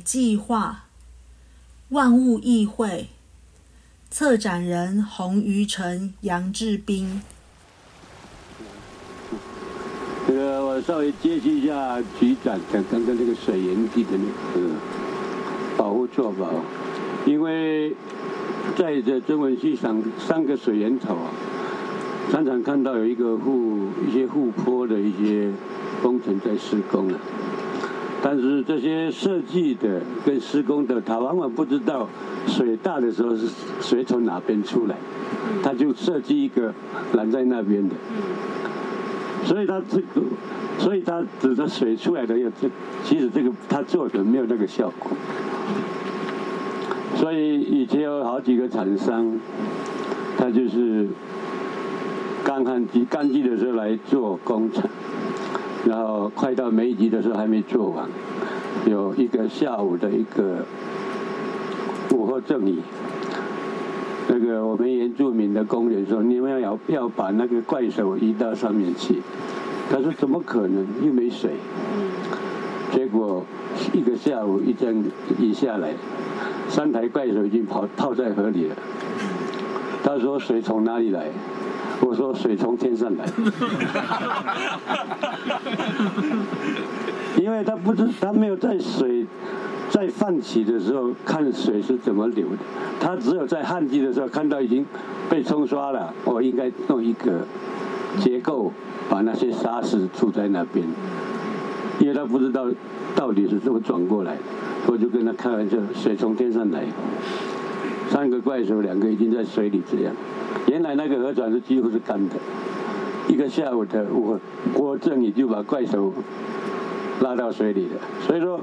计划，万物议会，策展人洪于成、杨志斌。这个我稍微接续一下局长的刚刚这个水源地的那个保护做法，因为在这中文系上三个水源头啊，常常看到有一个护一些护坡的一些工程在施工啊。但是这些设计的跟施工的，他往往不知道水大的时候是水从哪边出来，他就设计一个拦在那边的，所以他这个，所以他指着水出来的要这，其实这个他做的没有那个效果。所以以前有好几个厂商，他就是干旱季干季的时候来做工程。然后快到梅集的时候还没做完，有一个下午的一个午后正义，那个我们原住民的工人说：“你们要要把那个怪手移到上面去。”他说：“怎么可能？又没水。”结果一个下午一针移下来，三台怪手已经跑泡在河里了。他说：“水从哪里来？”我说水从天上来，因为他不知他没有在水在泛起的时候看水是怎么流的，他只有在旱季的时候看到已经被冲刷了，我应该弄一个结构把那些沙石住在那边，因为他不知道到底是怎么转过来，我就跟他开玩笑，水从天上来，三个怪兽，两个已经在水里这样。原来那个河床是几乎是干的，一个下午的我郭正宇就把怪手拉到水里了。所以说，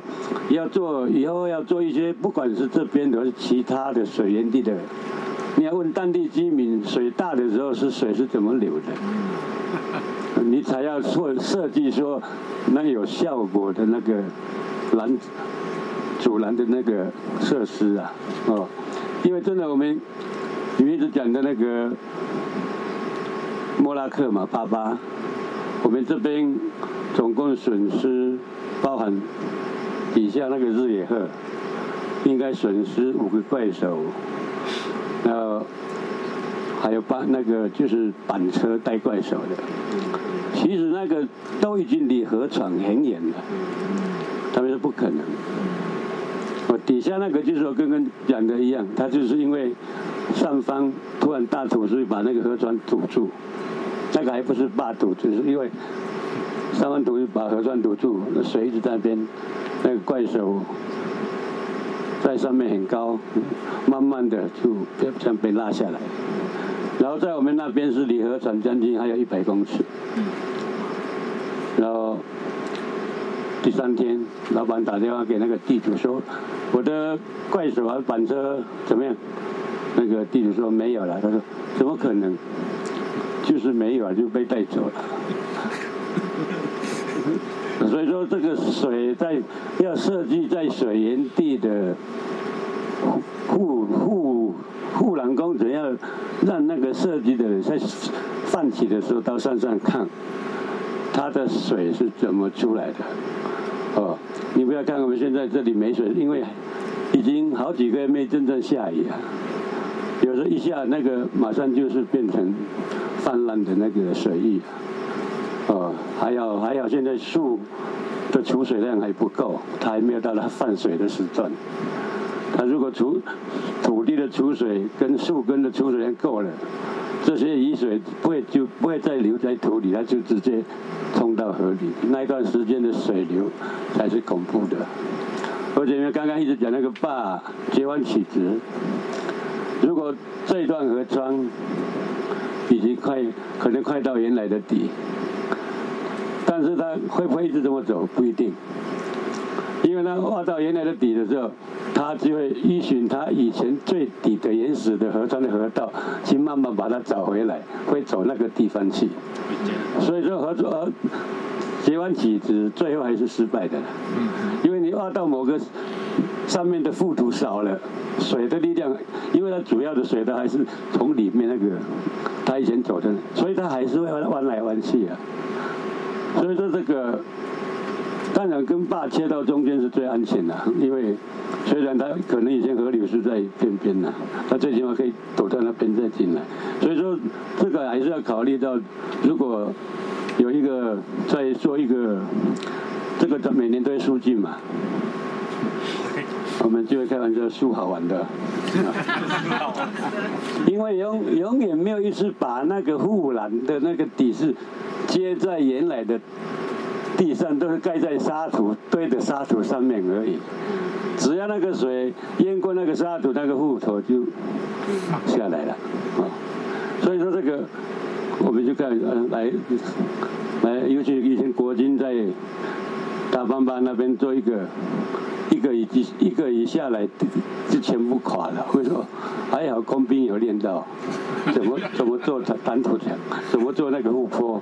要做以后要做一些，不管是这边的，还是其他的水源地的，你要问当地居民，水大的时候是水是怎么流的，你才要做设计说那有效果的那个拦阻拦的那个设施啊，哦，因为真的我们。你们一直讲的那个莫拉克嘛，巴巴，我们这边总共损失，包含底下那个日野鹤，应该损失五个怪手，然后还有把那个就是板车带怪手的，其实那个都已经离河床很远了，他们说不可能。我底下那个就是说跟跟讲的一样，他就是因为。上方突然大土，所以把那个河川堵住。那个还不是坝堵，就是因为上方土把河川堵住，那水一直在那边，那个怪手在上面很高，慢慢的就这样被拉下来。然后在我们那边是离河床将近还有一百公尺。然后第三天，老板打电话给那个地主说：“我的怪手和板车怎么样？”那个地主说没有了，他说怎么可能？就是没有啊，就被带走了。所以说这个水在要设计在水源地的护护护栏工程，要让那个设计的人在泛起的时候到山上看，它的水是怎么出来的。哦，你不要看我们现在这里没水，因为已经好几个月没真正下雨啊。有时候一下那个马上就是变成泛滥的那个水域，哦，还有还有现在树的储水量还不够，它还没有到它泛水的时段。它如果储土地的储水跟树根的储水量够了，这些雨水不会就不会再留在土里，它就直接冲到河里。那一段时间的水流才是恐怖的。而且因为刚刚一直讲那个坝截弯起直。如果这一段河川已经快，可能快到原来的底，但是它会不会一直这么走不一定，因为它挖到原来的底的时候，它就会依循它以前最底的原始的河川的河道，去慢慢把它找回来，会走那个地方去。所以说河川截弯起子，最后还是失败的，因为你挖到某个。上面的覆土少了，水的力量，因为它主要的水的还是从里面那个，它以前走的，所以它还是会弯来弯去啊。所以说这个当然跟坝切到中间是最安全的，因为虽然它可能以前河流是在边边呐，它最起码可以躲在那边再进来。所以说这个还是要考虑到，如果有一个在做一个这个每年都会数据嘛。我们就会开玩笑，输好玩的，因为永永远没有一次把那个护栏的那个底是接在原来的地上，都是盖在沙土堆的沙土上面而已。只要那个水淹过那个沙土，那个护头就下来了啊。所以说这个，我们就看呃来来，尤其以前国军在大方巴那边做一个。一个一一个一下来就全部垮了。为什么？还好工兵有练到，怎么怎么做弹弹土墙，怎么做那个护坡，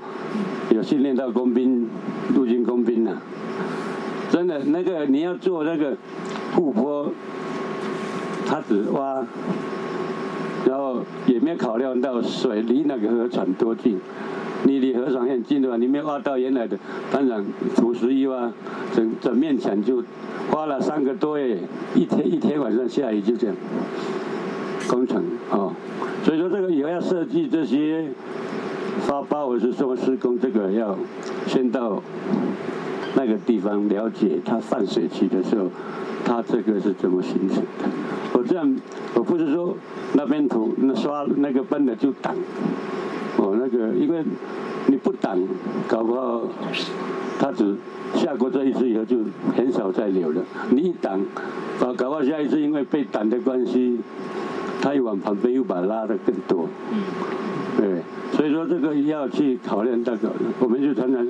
有训练到工兵，陆军工兵呐。真的，那个你要做那个护坡，他只挖，然后也没有考量到水离那个河船多近。你离河床很近的话，你没挖到原来的，当然土石一挖，整整面墙就。花了三个多月，一天一天晚上下雨就这样工程啊，所以说这个以后要设计这些发包或是做施工，这个要先到那个地方了解它泛水期的时候，它这个是怎么形成的。我这样我不是说那边土那刷那个笨的就挡，哦那个因为你不挡，搞不好他只。下过这一次以后就很少再流了。你一挡，啊，搞不好下一次因为被挡的关系，他又往旁边又把拉的更多。嗯。对，所以说这个要去考量这个，我们就常常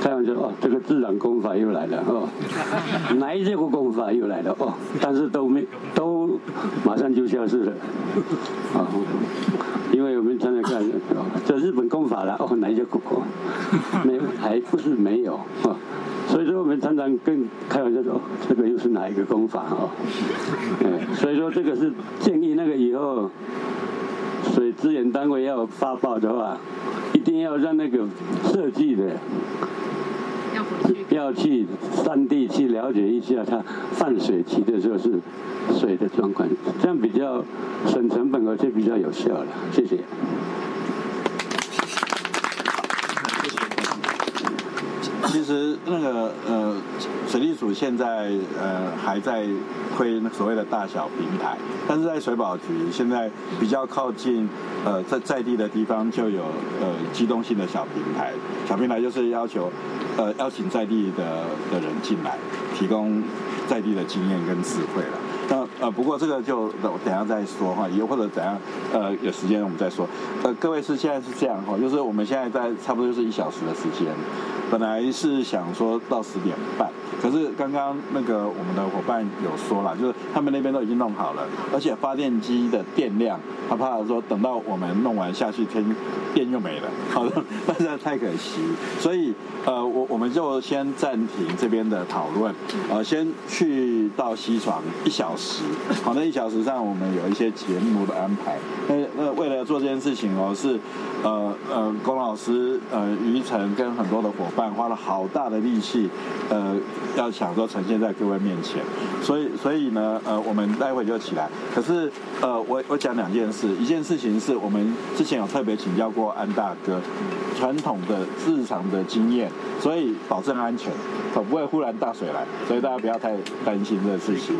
开玩笑哦，这个自然功法又来了哦，哪一个功法又来了哦？但是都没都马上就消失了。啊，因为我们常常看这日本功法了哦，哪一些功法？没还不是没有啊。所以说，我们常常跟开玩笑说，这个又是哪一个功法哦？哎，所以说这个是建议那个以后水资源单位要发报的话，一定要让那个设计的要去山地去了解一下，它泛水期的时候是水的状况，这样比较省成本，而且比较有效了。谢谢。其实那个呃，水利署现在呃还在推所谓的大小平台，但是在水保局现在比较靠近呃在在地的地方就有呃机动性的小平台，小平台就是要求呃邀请在地的的人进来，提供在地的经验跟智慧了。那呃不过这个就等下再说哈，以后或者怎样呃有时间我们再说。呃各位是现在是这样哈，就是我们现在在差不多就是一小时的时间。本来是想说到十点半，可是刚刚那个我们的伙伴有说了，就是他们那边都已经弄好了，而且发电机的电量，他怕说等到我们弄完下去，天电又没了，好的，实在太可惜，所以呃，我我们就先暂停这边的讨论，呃，先去到西床一小时，好，那一小时上我们有一些节目的安排，那那为了做这件事情哦，是呃呃，龚老师呃，于晨跟很多的伙。花了好大的力气，呃，要想说呈现在各位面前，所以所以呢，呃，我们待会就起来。可是，呃，我我讲两件事，一件事情是我们之前有特别请教过安大哥，传统的日常的经验，所以保证安全，可不会忽然大水来，所以大家不要太担心这个事情。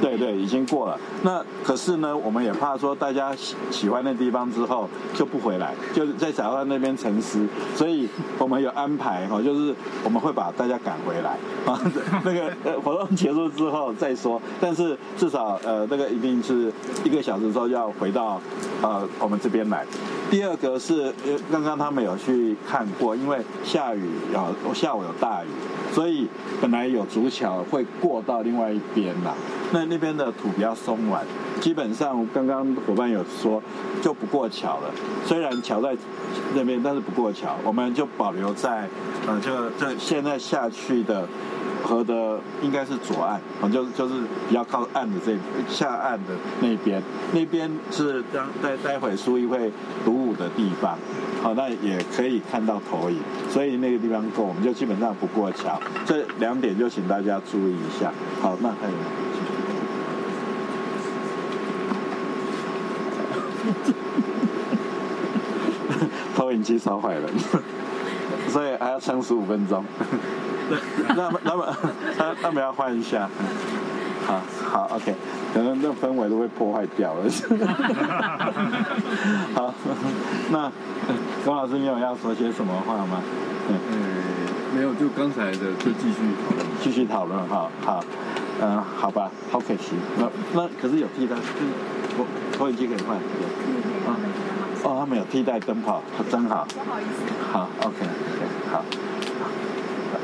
对对，已经过了。那可是呢，我们也怕说大家喜喜欢那地方之后就不回来，就在台湾那边沉思，所以我们有。安排哈，就是我们会把大家赶回来啊。那个呃活动结束之后再说，但是至少呃那个一定是一个小时之后要回到呃我们这边来。第二个是呃刚刚他们有去看过，因为下雨啊，下午有大雨，所以本来有竹桥会过到另外一边啦。那那边的土比较松软，基本上刚刚伙伴有说就不过桥了。虽然桥在那边，但是不过桥，我们就保留在呃，就就现在下去的河的应该是左岸，哦，就是就是比较靠岸的这下岸的那边，那边是当待待会苏一会独舞的地方，好，那也可以看到投影，所以那个地方够，我们就基本上不过桥。这两点就请大家注意一下。好，那还有。投影机烧坏了，所以还要撑十五分钟。那么，那么，那那么要换一下。好，好，OK，可能那氛围都会破坏掉了。好，那龚老师，你有要说些什么话吗？嗯，没有，就刚才的就继续讨论，继续讨论哈。好，嗯，好吧，好可惜。那那可是有替代，投投影机可以换。啊，哦，他们有替代灯泡，真好。不好意思。好，OK，OK，好。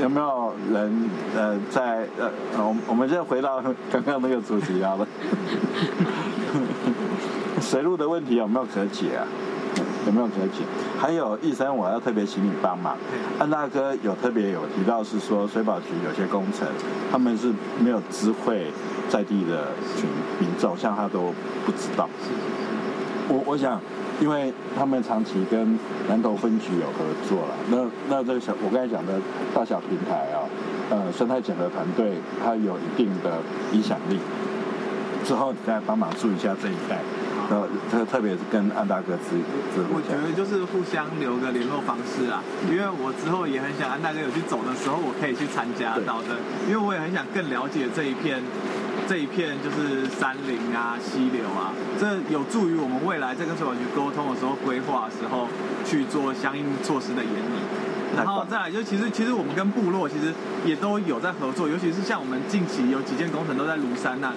有没有人呃在呃我我们现在回到刚刚那个主题好了，水路的问题有没有可解啊？有没有可解？还有医生，我要特别请你帮忙。安大哥有特别有提到是说水保局有些工程，他们是没有知会在地的群民众，像他都不知道。我我想。因为他们长期跟南投分局有合作了，那那这个小我刚才讲的大小平台啊，呃，生态整合团队它有一定的影响力。之后你再帮忙注意一下这一带，呃，特特别是跟安大哥之之我觉得就是互相留个联络方式啊，因为我之后也很想安大哥有去走的时候，我可以去参加到的，因为我也很想更了解这一片。这一片就是山林啊、溪流啊，这有助于我们未来在跟水保局沟通的时候、规划的时候去做相应措施的研拟。然后再来就其实其实我们跟部落其实也都有在合作，尤其是像我们近期有几件工程都在庐山那里。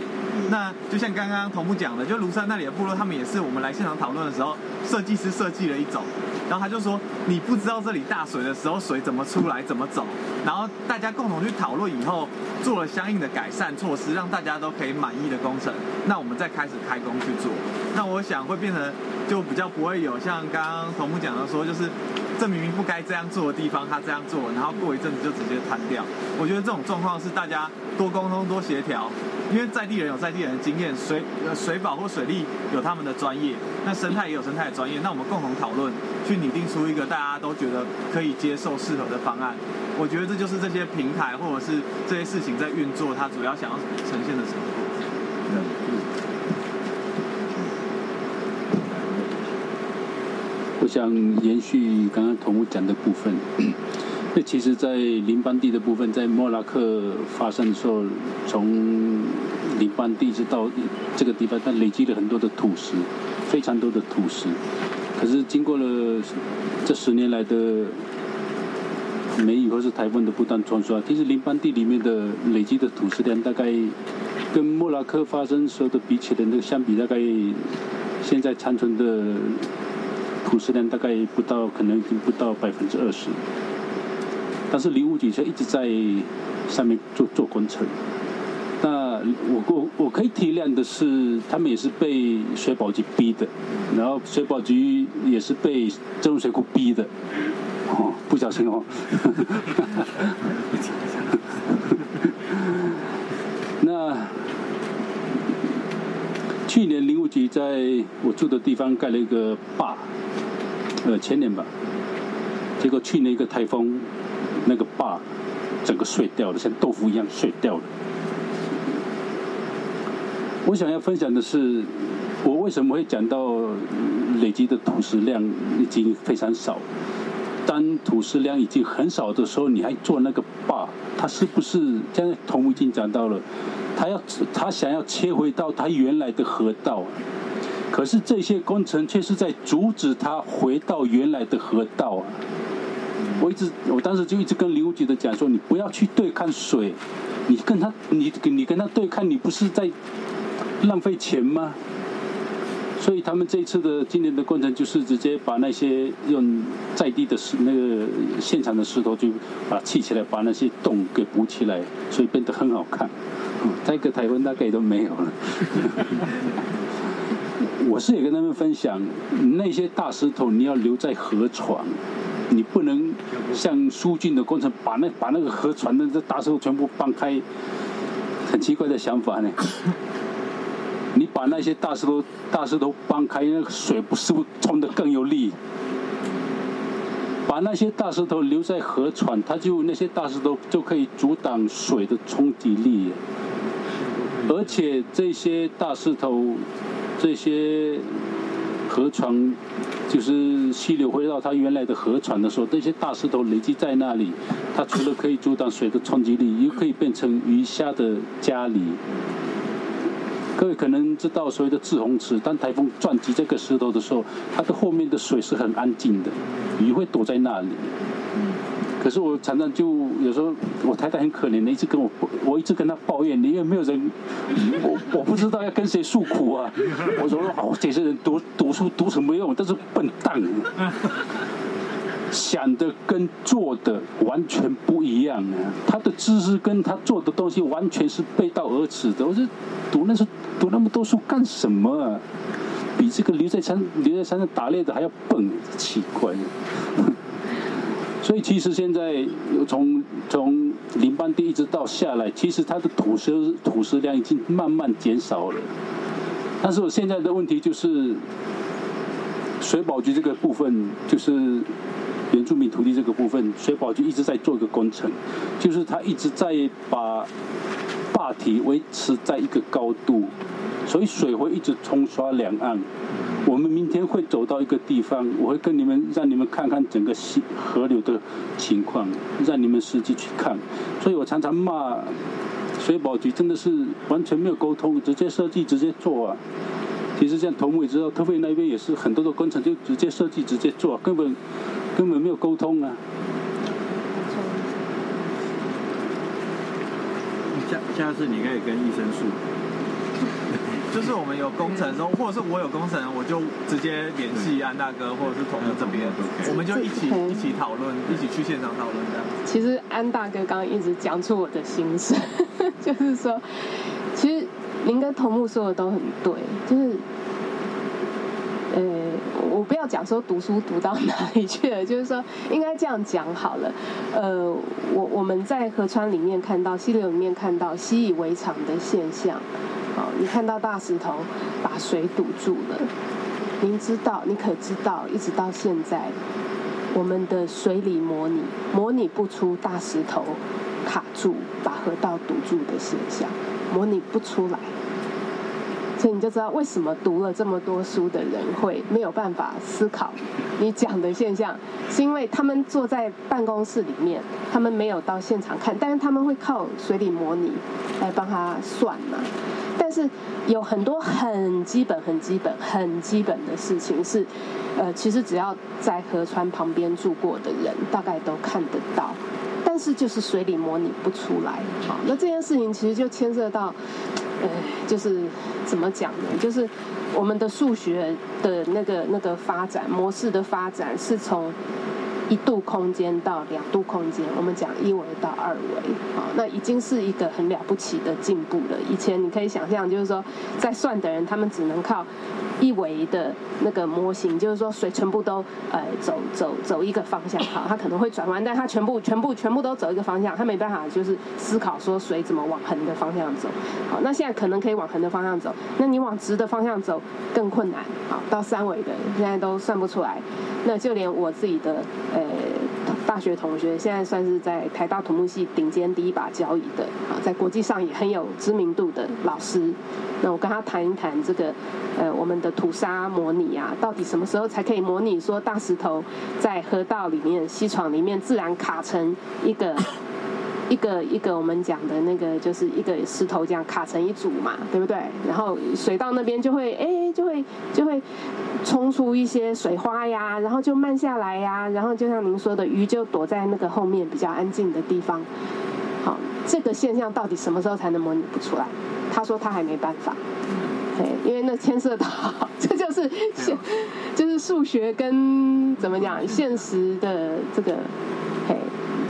那就像刚刚同步讲的，就庐山那里的部落，他们也是我们来现场讨论的时候，设计师设计了一种。然后他就说：“你不知道这里大水的时候水怎么出来、怎么走。”然后大家共同去讨论以后，做了相应的改善措施，让大家都可以满意的工程。那我们再开始开工去做。那我想会变成就比较不会有像刚刚头目讲的说，就是这明明不该这样做的地方，他这样做，然后过一阵子就直接瘫掉。我觉得这种状况是大家多沟通、多协调。因为在地人有在地人的经验，水呃水保或水利有他们的专业，那生态也有生态的专业，那我们共同讨论，去拟定出一个大家都觉得可以接受、适合的方案。我觉得这就是这些平台或者是这些事情在运作，它主要想要呈现的成果。我想延续刚刚同屋讲的部分。那其实，在林班地的部分，在莫拉克发生的时候，从林班地直到这个地方，它累积了很多的土石，非常多的土石。可是经过了这十年来的梅雨或是台风的不断冲刷，其实林班地里面的累积的土石量，大概跟莫拉克发生时候的比起来，那个相比，大概现在残存的土石量大概不到，可能已经不到百分之二十。但是林务局却一直在上面做做工程。我我我可以体谅的是，他们也是被水保局逼的，然后水保局也是被政府水库逼的。哦，不小心哦。那去年林务局在我住的地方盖了一个坝，呃，前年吧。结果去年一个台风。那个坝整个碎掉了，像豆腐一样碎掉了。我想要分享的是，我为什么会讲到累积的土石量已经非常少？当土石量已经很少的时候，你还做那个坝，它是不是？现在同已经讲到了，他要他想要切回到他原来的河道，可是这些工程却是在阻止他回到原来的河道啊。我一直，我当时就一直跟林务局的讲说，你不要去对抗水，你跟他，你你跟他对抗，你不是在浪费钱吗？所以他们这一次的今年的工程就是直接把那些用在地的石那个现场的石头就把砌起来，把那些洞给补起来，所以变得很好看。再一个台风大概都没有了。我是也跟他们分享，那些大石头你要留在河床。你不能像苏俊的工程把那把那个河床的这大石头全部搬开，很奇怪的想法呢。你把那些大石头大石头搬开，那个水不是不冲得更有力？把那些大石头留在河船，它就那些大石头就可以阻挡水的冲击力，而且这些大石头，这些河床，就是溪流回到它原来的河床的时候，这些大石头累积在那里，它除了可以阻挡水的冲击力，又可以变成鱼虾的家里。各位可能知道所谓的滞洪池，当台风撞击这个石头的时候，它的后面的水是很安静的，鱼会躲在那里。可是我常常就有时候，我太太很可怜的，一直跟我，我一直跟她抱怨，因为没有人，我我不知道要跟谁诉苦啊。我说哦，这些人读读书读什么用？都是笨蛋。想的跟做的完全不一样啊！他的知识跟他做的东西完全是背道而驰的。我说读那书读那么多书干什么啊？比这个留在山留在山上打猎的还要笨，奇怪。所以其实现在从从林班地一直到下来，其实它的土石土石量已经慢慢减少了。但是我现在的问题就是水保局这个部分就是。原住民土地这个部分，水保局一直在做一个工程，就是他一直在把坝体维持在一个高度，所以水会一直冲刷两岸。我们明天会走到一个地方，我会跟你们让你们看看整个溪河流的情况，让你们实际去看。所以我常常骂水保局真的是完全没有沟通，直接设计直接做啊。其实像头目也知道，特费那边也是很多的工程就直接设计直接做，根本。根本没有沟通啊！下下次你可以跟医生说，就是我们有工程的时候，或者是我有工程，我就直接联系安大哥，或者是同事这边，我们就一起一起讨论，一起去现场讨论这样。其实安大哥刚刚一直讲出我的心声，就是说，其实您跟头目说的都很对，就是。呃，我不要讲说读书读到哪里去了，就是说应该这样讲好了。呃，我我们在河川里面看到，溪流里面看到习以为常的现象。好，你看到大石头把水堵住了，您知道，你可知道，一直到现在，我们的水里模拟模拟不出大石头卡住把河道堵住的现象，模拟不出来。所以你就知道为什么读了这么多书的人会没有办法思考你讲的现象，是因为他们坐在办公室里面，他们没有到现场看，但是他们会靠水里模拟来帮他算嘛。但是有很多很基本、很基本、很基本的事情是，呃，其实只要在河川旁边住过的人大概都看得到，但是就是水里模拟不出来。好，那这件事情其实就牵涉到。呃，就是怎么讲呢？就是我们的数学的那个那个发展模式的发展，是从一度空间到两度空间，我们讲一维到二维，啊，那已经是一个很了不起的进步了。以前你可以想象，就是说在算的人，他们只能靠。一维的那个模型，就是说水全部都呃走走走一个方向，好，它可能会转弯，但它全部全部全部都走一个方向，它没办法就是思考说水怎么往横的方向走，好，那现在可能可以往横的方向走，那你往直的方向走更困难，好，到三维的现在都算不出来，那就连我自己的呃大学同学，现在算是在台大土木系顶尖第一把交椅的，啊，在国际上也很有知名度的老师。那我跟他谈一谈这个，呃，我们的土沙模拟啊，到底什么时候才可以模拟说大石头在河道里面、溪床里面自然卡成一个一个一个我们讲的那个，就是一个石头这样卡成一组嘛，对不对？然后水到那边就会哎，就会就会冲出一些水花呀，然后就慢下来呀，然后就像您说的，鱼就躲在那个后面比较安静的地方。好，这个现象到底什么时候才能模拟不出来？他说他还没办法，对，因为那牵涉到，这就是现，就是数学跟怎么讲现实的这个，嘿，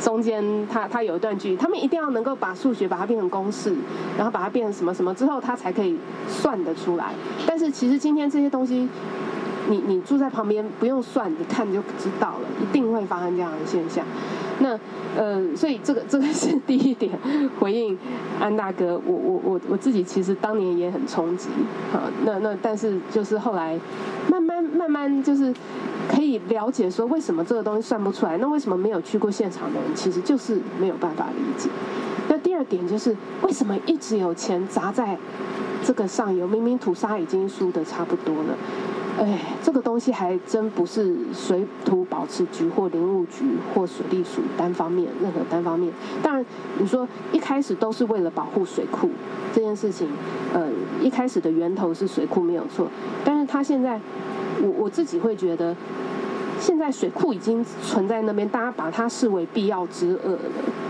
中间他他有一段距离，他们一定要能够把数学把它变成公式，然后把它变成什么什么之后，他才可以算得出来。但是其实今天这些东西你你住在旁边不用算，你看就知道了，一定会发生这样的现象。那呃，所以这个这个是第一点回应安大哥，我我我我自己其实当年也很冲击好。那那但是就是后来慢慢慢慢就是可以了解说为什么这个东西算不出来，那为什么没有去过现场的人其实就是没有办法理解。那第二点就是为什么一直有钱砸在这个上游，明明土沙已经输的差不多了。哎，这个东西还真不是水土保持局或林务局或水利署单方面任何单方面。当然，你说一开始都是为了保护水库这件事情，呃，一开始的源头是水库没有错。但是他现在，我我自己会觉得。现在水库已经存在那边，大家把它视为必要之恶了。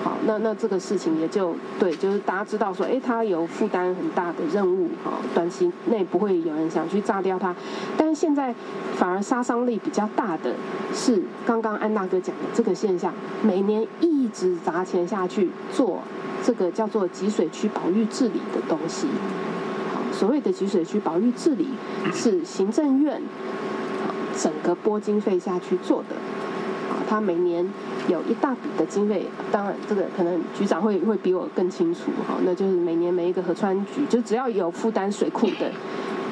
好，那那这个事情也就对，就是大家知道说，哎，它有负担很大的任务，哈，短期内不会有人想去炸掉它。但是现在反而杀伤力比较大的是刚刚安大哥讲的这个现象，每年一直砸钱下去做这个叫做集水区保育治理的东西。所谓的集水区保育治理是行政院。整个拨经费下去做的，啊，他每年有一大笔的经费，当然这个可能局长会会比我更清楚，哈，那就是每年每一个河川局，就只要有负担水库的。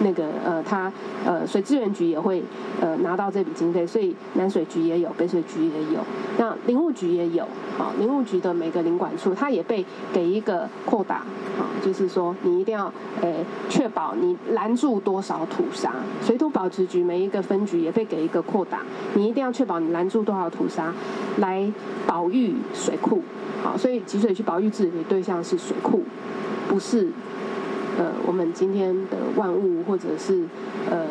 那个呃，他呃，水资源局也会呃拿到这笔经费，所以南水局也有，北水局也有，那林务局也有，好，林务局的每个林管处，他也被给一个扩大，好，就是说你一定要呃确保你拦住多少土沙，水土保持局每一个分局也被给一个扩大，你一定要确保你拦住多少土沙来保育水库，好，所以集水区保育治理对象是水库，不是。呃，我们今天的万物，或者是呃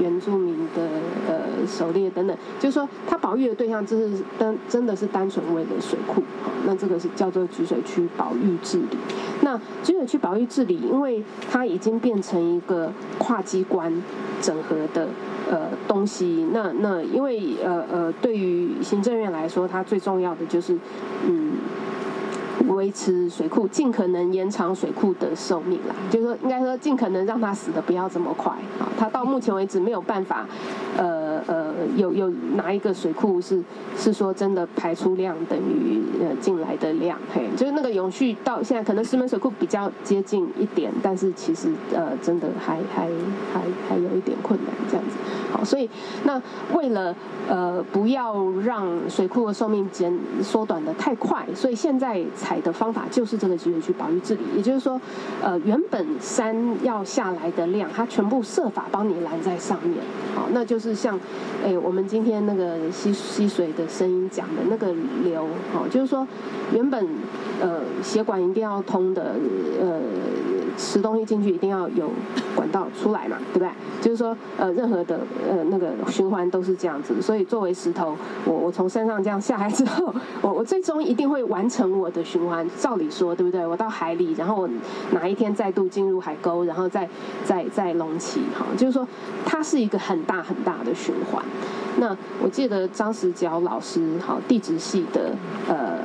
原住民的呃狩猎等等，就是说，它保育的对象，就是单真的是单纯为了水库，那这个是叫做集水区保育治理。那集水区保育治理，因为它已经变成一个跨机关整合的呃东西，那那因为呃呃，对于行政院来说，它最重要的就是嗯。维持水库，尽可能延长水库的寿命啦，就是说，应该说，尽可能让它死的不要这么快啊。它到目前为止没有办法，呃呃，有有哪一个水库是是说真的排出量等于呃进来的量？嘿，就是那个永续到现在，可能石门水库比较接近一点，但是其实呃真的还还还还有一点困难这样子。好，所以那为了呃不要让水库的寿命减缩短的太快，所以现在采的方法就是这个集水区保育治理，也就是说，呃原本山要下来的量，它全部设法帮你拦在上面。好，那就是像哎我们今天那个吸吸水的声音讲的那个流，哦，就是说原本呃血管一定要通的，呃。吃东西进去一定要有管道出来嘛，对不对？就是说，呃，任何的呃那个循环都是这样子。所以作为石头，我我从山上这样下来之后，我我最终一定会完成我的循环。照理说，对不对？我到海里，然后我哪一天再度进入海沟，然后再再再隆起，哈，就是说它是一个很大很大的循环。那我记得张石角老师，好地质系的呃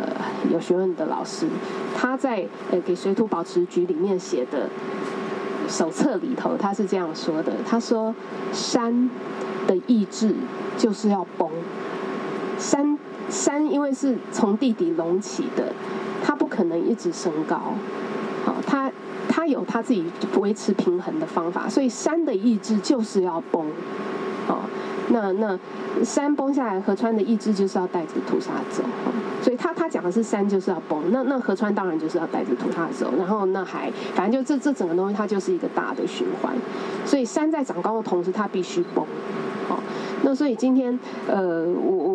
有学问的老师，他在呃给水土保持局里面写的手册里头，他是这样说的：他说山的意志就是要崩，山山因为是从地底隆起的，它不可能一直升高，好，它它有它自己维持平衡的方法，所以山的意志就是要崩，好。那那山崩下来，河川的意志就是要带着屠杀走，所以他他讲的是山就是要崩，那那河川当然就是要带着屠杀走，然后那还反正就这这整个东西它就是一个大的循环，所以山在长高的同时它必须崩，好，那所以今天呃我我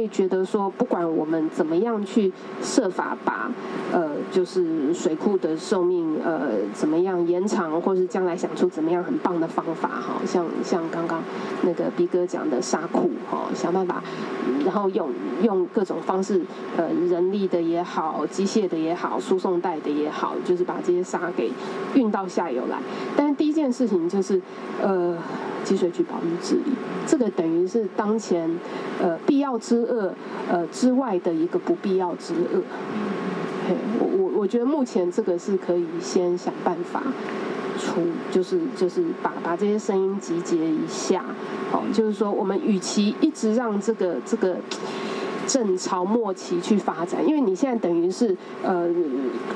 会觉得说，不管我们怎么样去设法把呃就是水库的寿命呃怎么样延长，或是将来想出怎么样很棒的方法哈，像像刚刚。那个逼哥讲的沙库哈，想办法，然后用用各种方式，呃，人力的也好，机械的也好，输送带的也好，就是把这些沙给运到下游来。但第一件事情就是，呃，积水区保育治理，这个等于是当前呃必要之恶呃之外的一个不必要之恶。我我我觉得目前这个是可以先想办法。出，就是就是把把这些声音集结一下，好，就是说我们与其一直让这个这个。正朝末期去发展，因为你现在等于是呃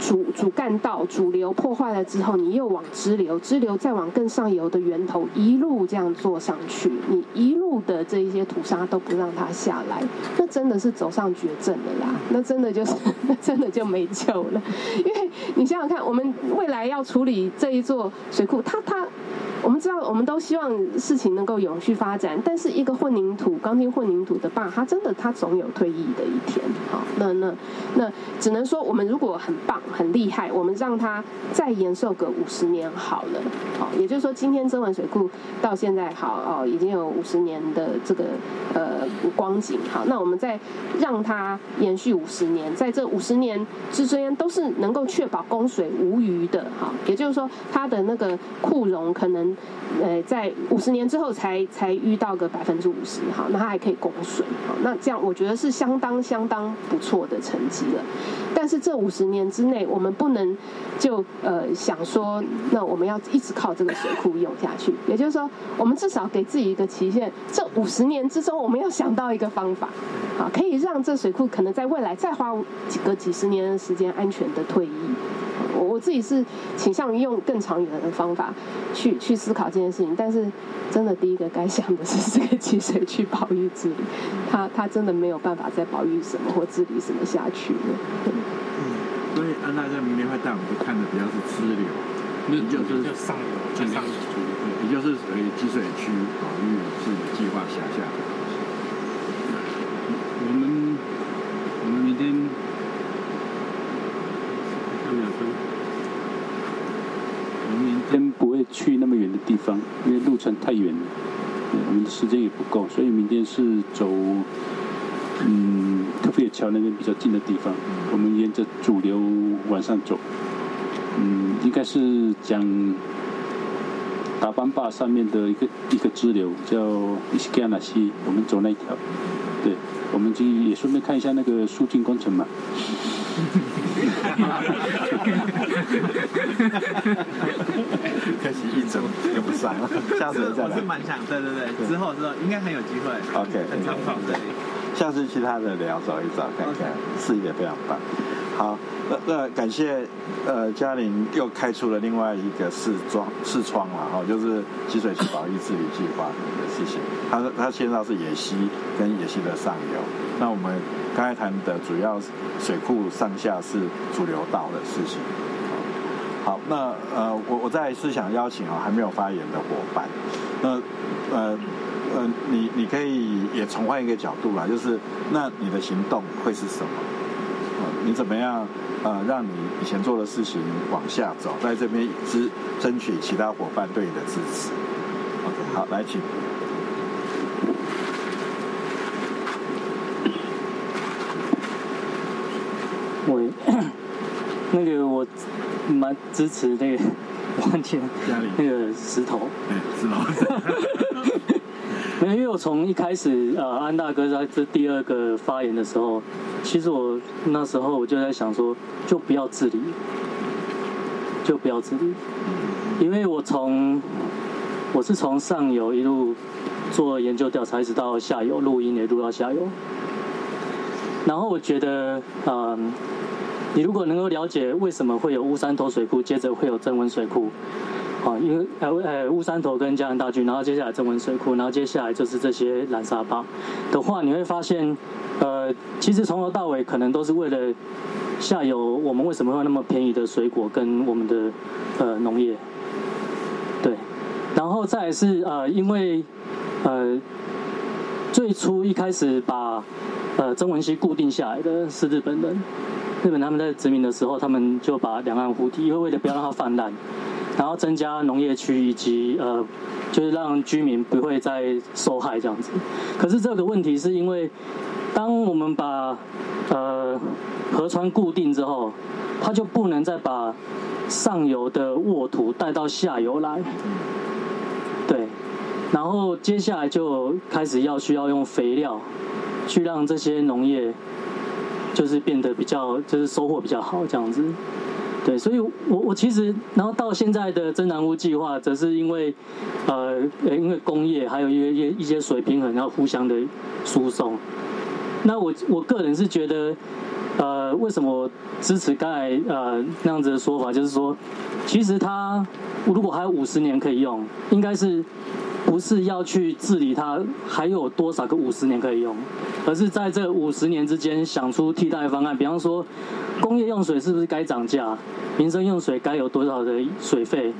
主主干道主流破坏了之后，你又往支流，支流再往更上游的源头一路这样做上去，你一路的这一些土沙都不让它下来，那真的是走上绝症了啦，那真的就是 那真的就没救了，因为你想想看，我们未来要处理这一座水库，它它。我们知道，我们都希望事情能够永续发展，但是一个混凝土、钢筋混凝土的坝，它真的它总有退役的一天。好，那那那只能说，我们如果很棒、很厉害，我们让它再延寿个五十年好了。好，也就是说，今天增文水库到现在好哦，已经有五十年的这个呃光景。好，那我们再让它延续五十年，在这五十年之间都是能够确保供水无虞的。好，也就是说，它的那个库容可能。呃，在五十年之后才才遇到个百分之五十，好，那它还可以供水，好，那这样我觉得是相当相当不错的成绩了。但是这五十年之内，我们不能就呃想说，那我们要一直靠这个水库用下去。也就是说，我们至少给自己一个期限，这五十年之中，我们要想到一个方法，啊，可以让这水库可能在未来再花几个几十年的时间安全的退役。我我自己是倾向于用更长远的方法去去思考这件事情，但是真的第一个该想的是这个积水区保育治理，它它真的没有办法再保育什么或治理什么下去了。嗯，所以安娜在明天会带我们去看的比较是支流，那就是上游，上游，也就是属于积水区保育治理计划辖下。我们我们明天。我们明天不会去那么远的地方，因为路程太远了，我们的时间也不够，所以明天是走嗯特别桥那边比较近的地方。我们沿着主流往上走，嗯，应该是讲达班坝上面的一个一个支流叫伊斯加纳西，我们走那一条。对，我们就也顺便看一下那个疏浚工程嘛。可惜一整用不上，下次再来。我是蛮想，对对对，之后之后应该很有机会。OK，很常跑这里。下次其他的聊走一走，看看，视野非常棒。好，那那感谢呃嘉玲又开出了另外一个视窗视窗了哈，就是积水区保育治理计划的事情。他他现在是野溪跟野溪的上游，那我们刚才谈的主要水库上下是主流道的事情。好，那呃我我再是想邀请啊还没有发言的伙伴，那呃呃你你可以也从换一个角度啦，就是那你的行动会是什么？你怎么样？呃，让你以前做的事情往下走，在这边支争取其他伙伴对你的支持。OK，好，来请。我 那个我蛮支持那个完全那个石头。嗯，石头。没有因为我从一开始，呃，安大哥在这第二个发言的时候，其实我那时候我就在想说，就不要治理，就不要治理，因为我从我是从上游一路做研究调查，一直到下游录音也录到下游，然后我觉得，嗯，你如果能够了解为什么会有乌山头水库，接着会有增温水库。啊，因为呃呃乌山头跟嘉南大郡，然后接下来增温水库，然后接下来就是这些蓝沙坝的话，你会发现，呃，其实从头到尾可能都是为了下游，我们为什么会有那么便宜的水果跟我们的呃农业，对，然后再是呃因为呃最初一开始把呃曾文溪固定下来的是日本人，日本他们在殖民的时候，他们就把两岸湖堤，因为为了不要让它泛滥。然后增加农业区以及呃，就是让居民不会再受害这样子。可是这个问题是因为，当我们把呃河川固定之后，它就不能再把上游的沃土带到下游来。对，然后接下来就开始要需要用肥料，去让这些农业就是变得比较就是收获比较好这样子。对，所以我我其实，然后到现在的真南屋计划，则是因为，呃，因为工业还有一些一些水平衡要互相的输送。那我我个人是觉得，呃，为什么支持刚才呃那样子的说法，就是说，其实它如果还有五十年可以用，应该是不是要去治理它还有多少个五十年可以用，而是在这五十年之间想出替代方案，比方说。工业用水是不是该涨价？民生用水该有多少的水费？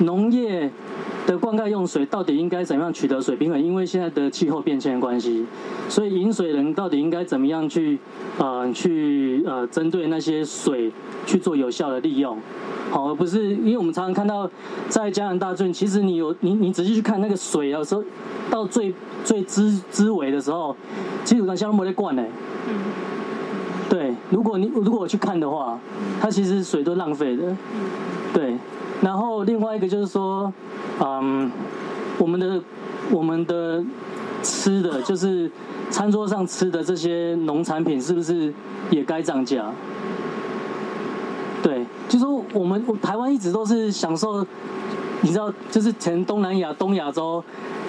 农业的灌溉用水到底应该怎么样取得水平衡？因为现在的气候变迁的关系，所以饮水人到底应该怎么样去呃去呃针对那些水去做有效的利用？好，而不是因为我们常常看到在加拿大郡，其实你有你你仔细去看那个水，有时候到最最枝枝尾的时候，基本上像没在灌呢。对，如果你如果我去看的话，它其实水都浪费的。对，然后另外一个就是说，嗯，我们的我们的吃的就是餐桌上吃的这些农产品，是不是也该涨价？对，就说我们台湾一直都是享受，你知道，就是全东南亚、东亚洲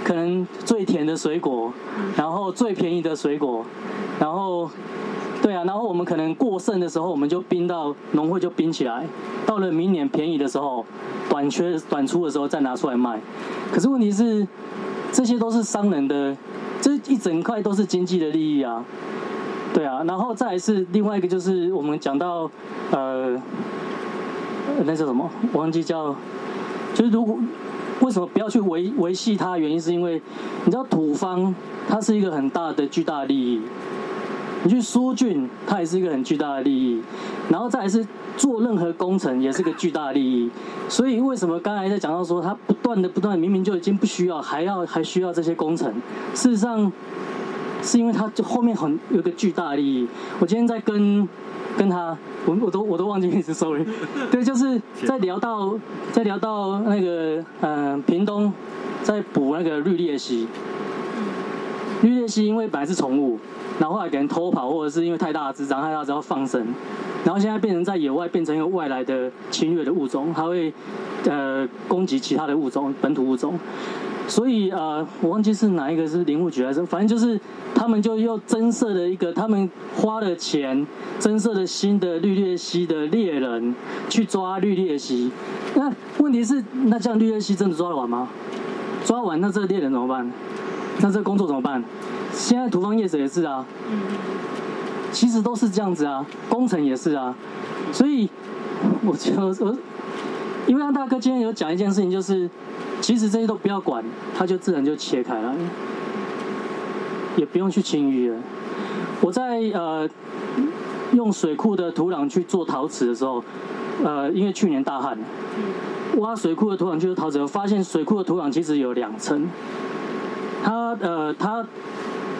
可能最甜的水果，然后最便宜的水果，然后。对啊，然后我们可能过剩的时候，我们就冰到农会就冰起来，到了明年便宜的时候，短缺短出的时候再拿出来卖。可是问题是，这些都是商人的，这一整块都是经济的利益啊。对啊，然后再是另外一个就是我们讲到呃，那叫什么？忘记叫，就是如果为什么不要去维维系它？原因是因为你知道土方它是一个很大的巨大利益。你去疏浚，它也是一个很巨大的利益，然后再来是做任何工程也是个巨大的利益，所以为什么刚才在讲到说它不断的不断明明就已经不需要，还要还需要这些工程？事实上，是因为它就后面很有个巨大的利益。我今天在跟跟他，我我都我都忘记名字，sorry。对，就是在聊到在聊到那个嗯屏东在补那个绿鬣蜥，绿鬣蜥因为本来是宠物。然后后来给人偷跑，或者是因为太大的智障，太大只要放生，然后现在变成在野外变成一个外来的侵略的物种，它会呃攻击其他的物种，本土物种。所以呃，我忘记是哪一个是林务局还是，反正就是他们就又增设了一个，他们花了钱增设了新的绿鬣蜥的猎人去抓绿鬣蜥。那问题是，那这样绿鬣蜥真的抓得完吗？抓完那这猎人怎么办？那这工作怎么办？现在土方业者也是啊，其实都是这样子啊，工程也是啊，所以我就我，因为让大哥今天有讲一件事情，就是其实这些都不要管，它就自然就切开了，也不用去清淤了。我在呃用水库的土壤去做陶瓷的时候，呃，因为去年大旱，挖水库的土壤去做陶瓷，发现水库的土壤其实有两层，它呃它。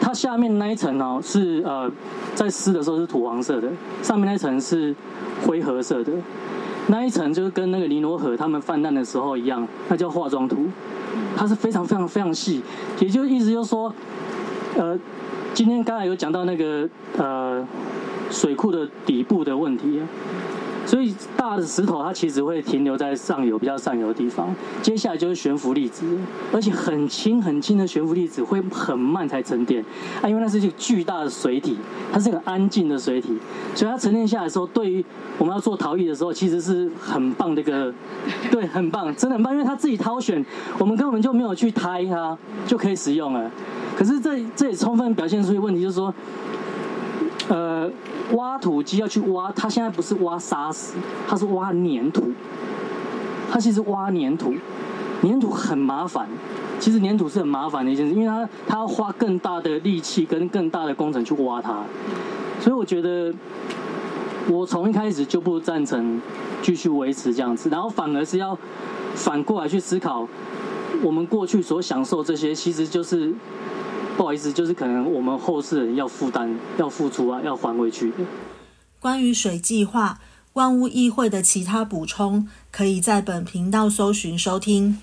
它下面那一层哦，是呃，在湿的时候是土黄色的，上面那一层是灰褐色的，那一层就是跟那个尼罗河他们泛滥的时候一样，那叫化妆土，它是非常非常非常细，也就意思就是说，呃，今天刚才有讲到那个呃水库的底部的问题。所以大的石头它其实会停留在上游比较上游的地方，接下来就是悬浮粒子，而且很轻很轻的悬浮粒子会很慢才沉淀，啊，因为那是一个巨大的水体，它是一个安静的水体，所以它沉淀下来的时候，对于我们要做陶艺的时候，其实是很棒的一个，对，很棒，真的很棒，因为它自己挑选，我们根本就没有去胎它就可以使用了。可是这这也充分表现出一个问题，就是说，呃。挖土机要去挖，它现在不是挖沙石，它是挖粘土。它其实挖粘土，粘土很麻烦。其实粘土是很麻烦的一件事，因为它它要花更大的力气跟更大的工程去挖它。所以我觉得，我从一开始就不赞成继续维持这样子，然后反而是要反过来去思考，我们过去所享受这些，其实就是。不好意思，就是可能我们后世人要负担、要付出啊，要还回去。关于水计划、万物议会的其他补充，可以在本频道搜寻收听。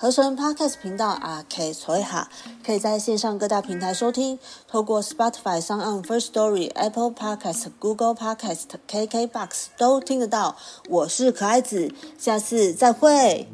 合成 Podcast 频道啊，K 所以哈，可以在线上各大平台收听，透过 Spotify、s o n First Story、Apple Podcast、Google Podcast、KKBox 都听得到。我是可爱子，下次再会。